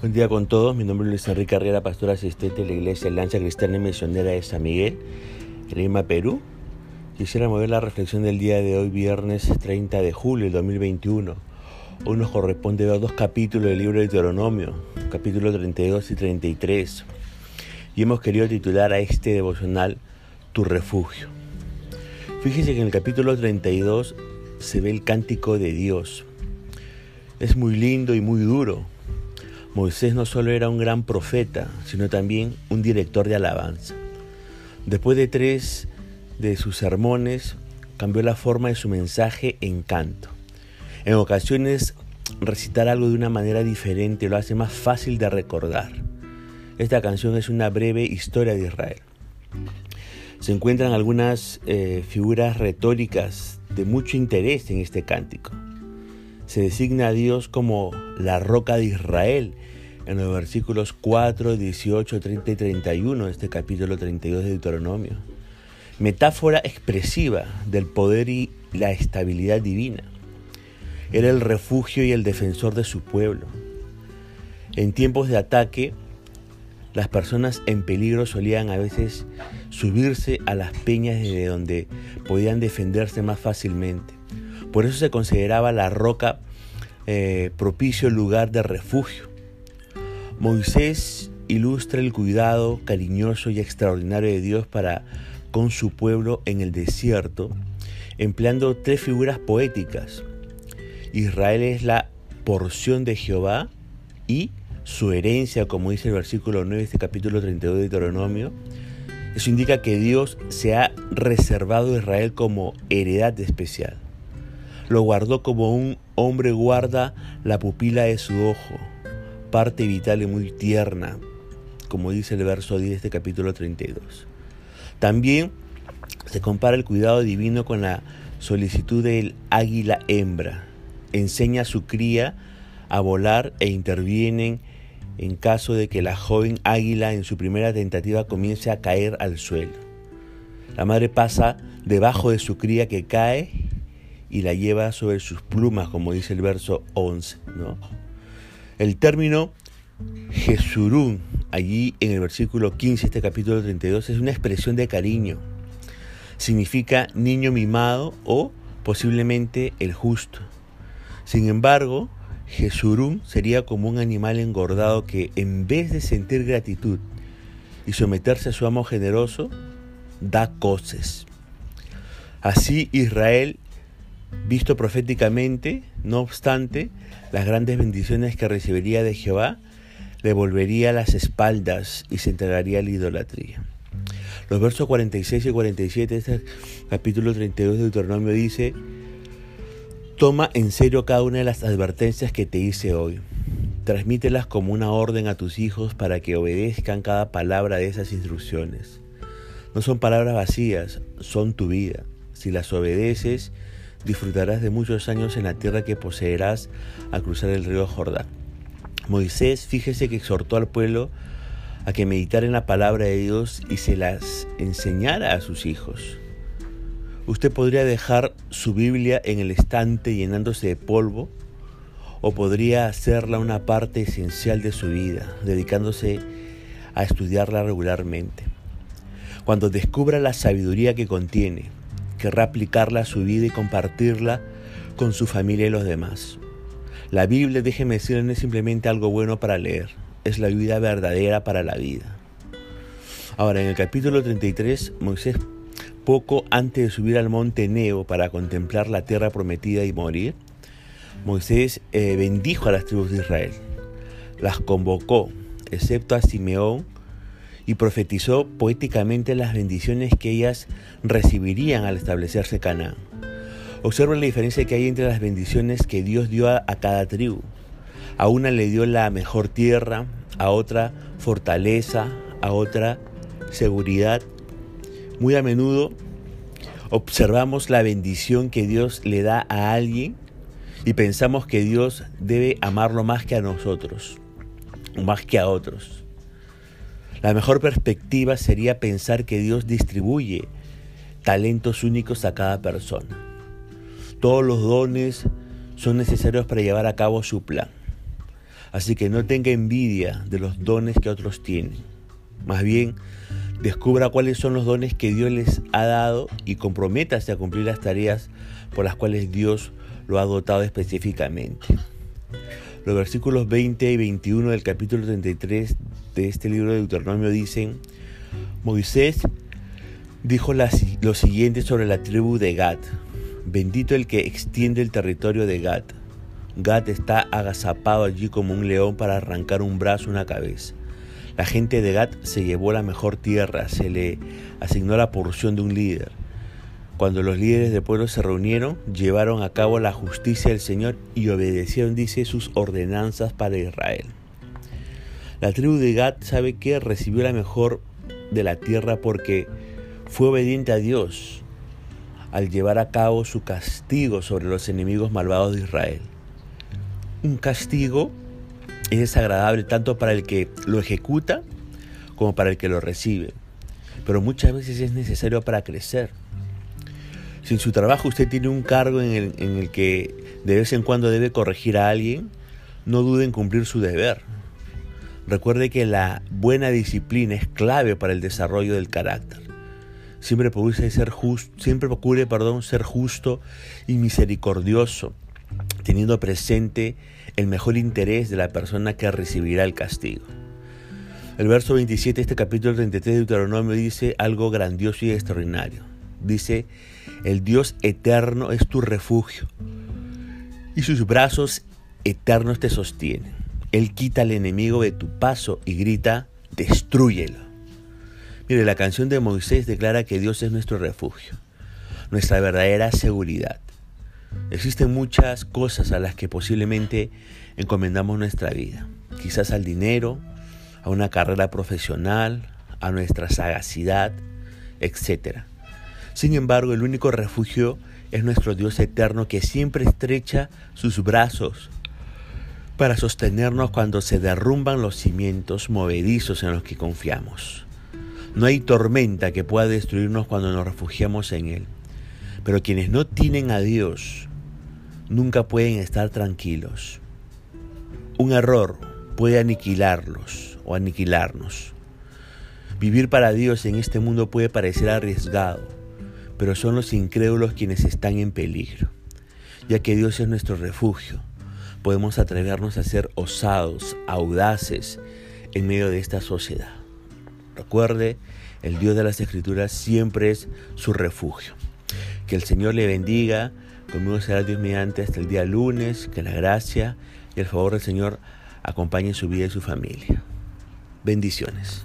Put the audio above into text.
Buen día con todos, mi nombre es Luis Enrique Carrera, pastor asistente de la Iglesia Lancha Cristiana y Misionera de San Miguel, en Lima, Perú. Quisiera mover la reflexión del día de hoy, viernes 30 de julio del 2021. Hoy nos corresponde ver dos capítulos del libro de Deuteronomio, capítulos 32 y 33. Y hemos querido titular a este devocional Tu refugio. Fíjese que en el capítulo 32 se ve el cántico de Dios. Es muy lindo y muy duro Moisés no solo era un gran profeta, sino también un director de alabanza. Después de tres de sus sermones, cambió la forma de su mensaje en canto. En ocasiones, recitar algo de una manera diferente lo hace más fácil de recordar. Esta canción es una breve historia de Israel. Se encuentran algunas eh, figuras retóricas de mucho interés en este cántico se designa a Dios como la roca de Israel en los versículos 4, 18, 30 y 31 de este capítulo 32 de Deuteronomio. Metáfora expresiva del poder y la estabilidad divina. Era el refugio y el defensor de su pueblo. En tiempos de ataque, las personas en peligro solían a veces subirse a las peñas desde donde podían defenderse más fácilmente. Por eso se consideraba la roca eh, propicio lugar de refugio. Moisés ilustra el cuidado cariñoso y extraordinario de Dios para con su pueblo en el desierto, empleando tres figuras poéticas. Israel es la porción de Jehová y su herencia, como dice el versículo 9 de este capítulo 32 de Deuteronomio. Eso indica que Dios se ha reservado a Israel como heredad especial lo guardó como un hombre guarda la pupila de su ojo, parte vital y muy tierna, como dice el verso 10 de este capítulo 32. También se compara el cuidado divino con la solicitud del águila hembra. Enseña a su cría a volar e intervienen en caso de que la joven águila en su primera tentativa comience a caer al suelo. La madre pasa debajo de su cría que cae y la lleva sobre sus plumas, como dice el verso 11. ¿no? El término Jesurún, allí en el versículo 15, este capítulo 32, es una expresión de cariño. Significa niño mimado o posiblemente el justo. Sin embargo, Jesurún sería como un animal engordado que en vez de sentir gratitud y someterse a su amo generoso, da coces. Así Israel Visto proféticamente, no obstante, las grandes bendiciones que recibiría de Jehová, le volvería las espaldas y se entregaría a la idolatría. Los versos 46 y 47 de este capítulo 32 de Deuteronomio dice, Toma en serio cada una de las advertencias que te hice hoy. Transmítelas como una orden a tus hijos para que obedezcan cada palabra de esas instrucciones. No son palabras vacías, son tu vida. Si las obedeces, disfrutarás de muchos años en la tierra que poseerás al cruzar el río Jordán. Moisés, fíjese que exhortó al pueblo a que meditara en la palabra de Dios y se las enseñara a sus hijos. Usted podría dejar su Biblia en el estante llenándose de polvo o podría hacerla una parte esencial de su vida, dedicándose a estudiarla regularmente. Cuando descubra la sabiduría que contiene, querrá aplicarla a su vida y compartirla con su familia y los demás. La Biblia, déjeme decirle, no es simplemente algo bueno para leer, es la vida verdadera para la vida. Ahora, en el capítulo 33, Moisés, poco antes de subir al monte Neo para contemplar la tierra prometida y morir, Moisés eh, bendijo a las tribus de Israel, las convocó, excepto a Simeón, y profetizó poéticamente las bendiciones que ellas recibirían al establecerse Canaán. Observen la diferencia que hay entre las bendiciones que Dios dio a, a cada tribu. A una le dio la mejor tierra, a otra fortaleza, a otra seguridad. Muy a menudo observamos la bendición que Dios le da a alguien y pensamos que Dios debe amarlo más que a nosotros, o más que a otros. La mejor perspectiva sería pensar que Dios distribuye talentos únicos a cada persona. Todos los dones son necesarios para llevar a cabo su plan. Así que no tenga envidia de los dones que otros tienen. Más bien, descubra cuáles son los dones que Dios les ha dado y comprométase a cumplir las tareas por las cuales Dios lo ha dotado específicamente. Los versículos 20 y 21 del capítulo 33 de este libro de Deuteronomio dicen, Moisés dijo lo siguiente sobre la tribu de Gad. Bendito el que extiende el territorio de Gad. Gad está agazapado allí como un león para arrancar un brazo, una cabeza. La gente de Gad se llevó la mejor tierra, se le asignó la porción de un líder. Cuando los líderes del pueblo se reunieron, llevaron a cabo la justicia del Señor y obedecieron, dice, sus ordenanzas para Israel. La tribu de Gad sabe que recibió la mejor de la tierra porque fue obediente a Dios al llevar a cabo su castigo sobre los enemigos malvados de Israel. Un castigo es desagradable tanto para el que lo ejecuta como para el que lo recibe, pero muchas veces es necesario para crecer. Si en su trabajo usted tiene un cargo en el, en el que de vez en cuando debe corregir a alguien, no dude en cumplir su deber. Recuerde que la buena disciplina es clave para el desarrollo del carácter. Siempre procure ser justo, siempre procure, perdón, ser justo y misericordioso, teniendo presente el mejor interés de la persona que recibirá el castigo. El verso 27 de este capítulo 33 de Deuteronomio dice algo grandioso y extraordinario. Dice, el Dios eterno es tu refugio y sus brazos eternos te sostienen. Él quita al enemigo de tu paso y grita, destruyelo. Mire, la canción de Moisés declara que Dios es nuestro refugio, nuestra verdadera seguridad. Existen muchas cosas a las que posiblemente encomendamos nuestra vida, quizás al dinero, a una carrera profesional, a nuestra sagacidad, etc. Sin embargo, el único refugio es nuestro Dios eterno que siempre estrecha sus brazos para sostenernos cuando se derrumban los cimientos movedizos en los que confiamos. No hay tormenta que pueda destruirnos cuando nos refugiamos en Él. Pero quienes no tienen a Dios nunca pueden estar tranquilos. Un error puede aniquilarlos o aniquilarnos. Vivir para Dios en este mundo puede parecer arriesgado, pero son los incrédulos quienes están en peligro. Ya que Dios es nuestro refugio, podemos atrevernos a ser osados, audaces en medio de esta sociedad. Recuerde, el Dios de las Escrituras siempre es su refugio. Que el Señor le bendiga. Conmigo será Dios mediante hasta el día lunes. Que la gracia y el favor del Señor acompañen su vida y su familia. Bendiciones.